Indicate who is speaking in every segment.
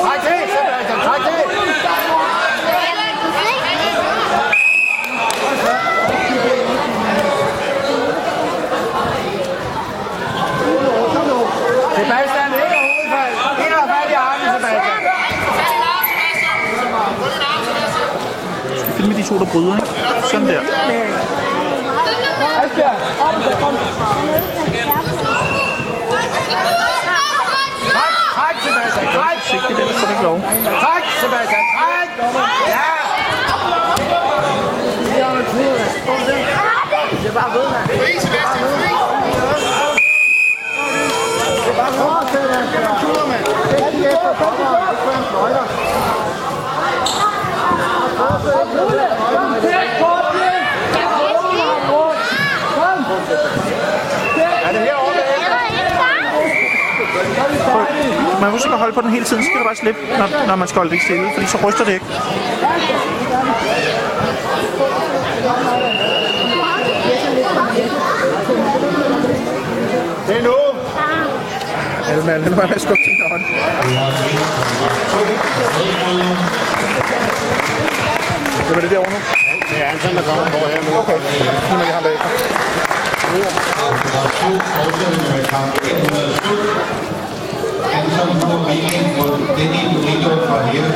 Speaker 1: Træk det, Sebastian, træk det! Sebastian, ind og hovedfald. Ind og fat i armen, Sebastian.
Speaker 2: Filme de to, der bryder, ikke? Sådan der.
Speaker 1: Træk, træk, Sebastian, træk!
Speaker 2: ved, der, Det er det ikke lov.
Speaker 1: Træk, Sebastian, træk! Ja! Er
Speaker 2: Man husker at holde på den hele tiden, så skal du bare slippe, når, når man skal holde det stille, fordi så ryster det ikke.
Speaker 1: Det er nu!
Speaker 2: Ja, den er den var med at skubbe sin hånd. Det var det derovre nu?
Speaker 1: Det er Anton, der kommer på her nu.
Speaker 2: Okay, nu er jeg ham bagefter.
Speaker 3: Anton får melding på Danny Bonito fra Hæve.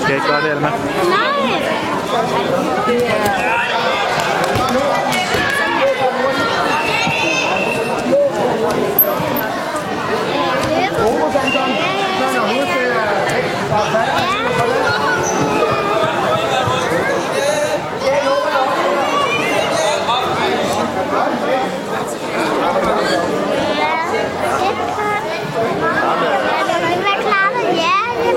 Speaker 2: Skal jeg ikke gøre det, Alma?
Speaker 4: Nej.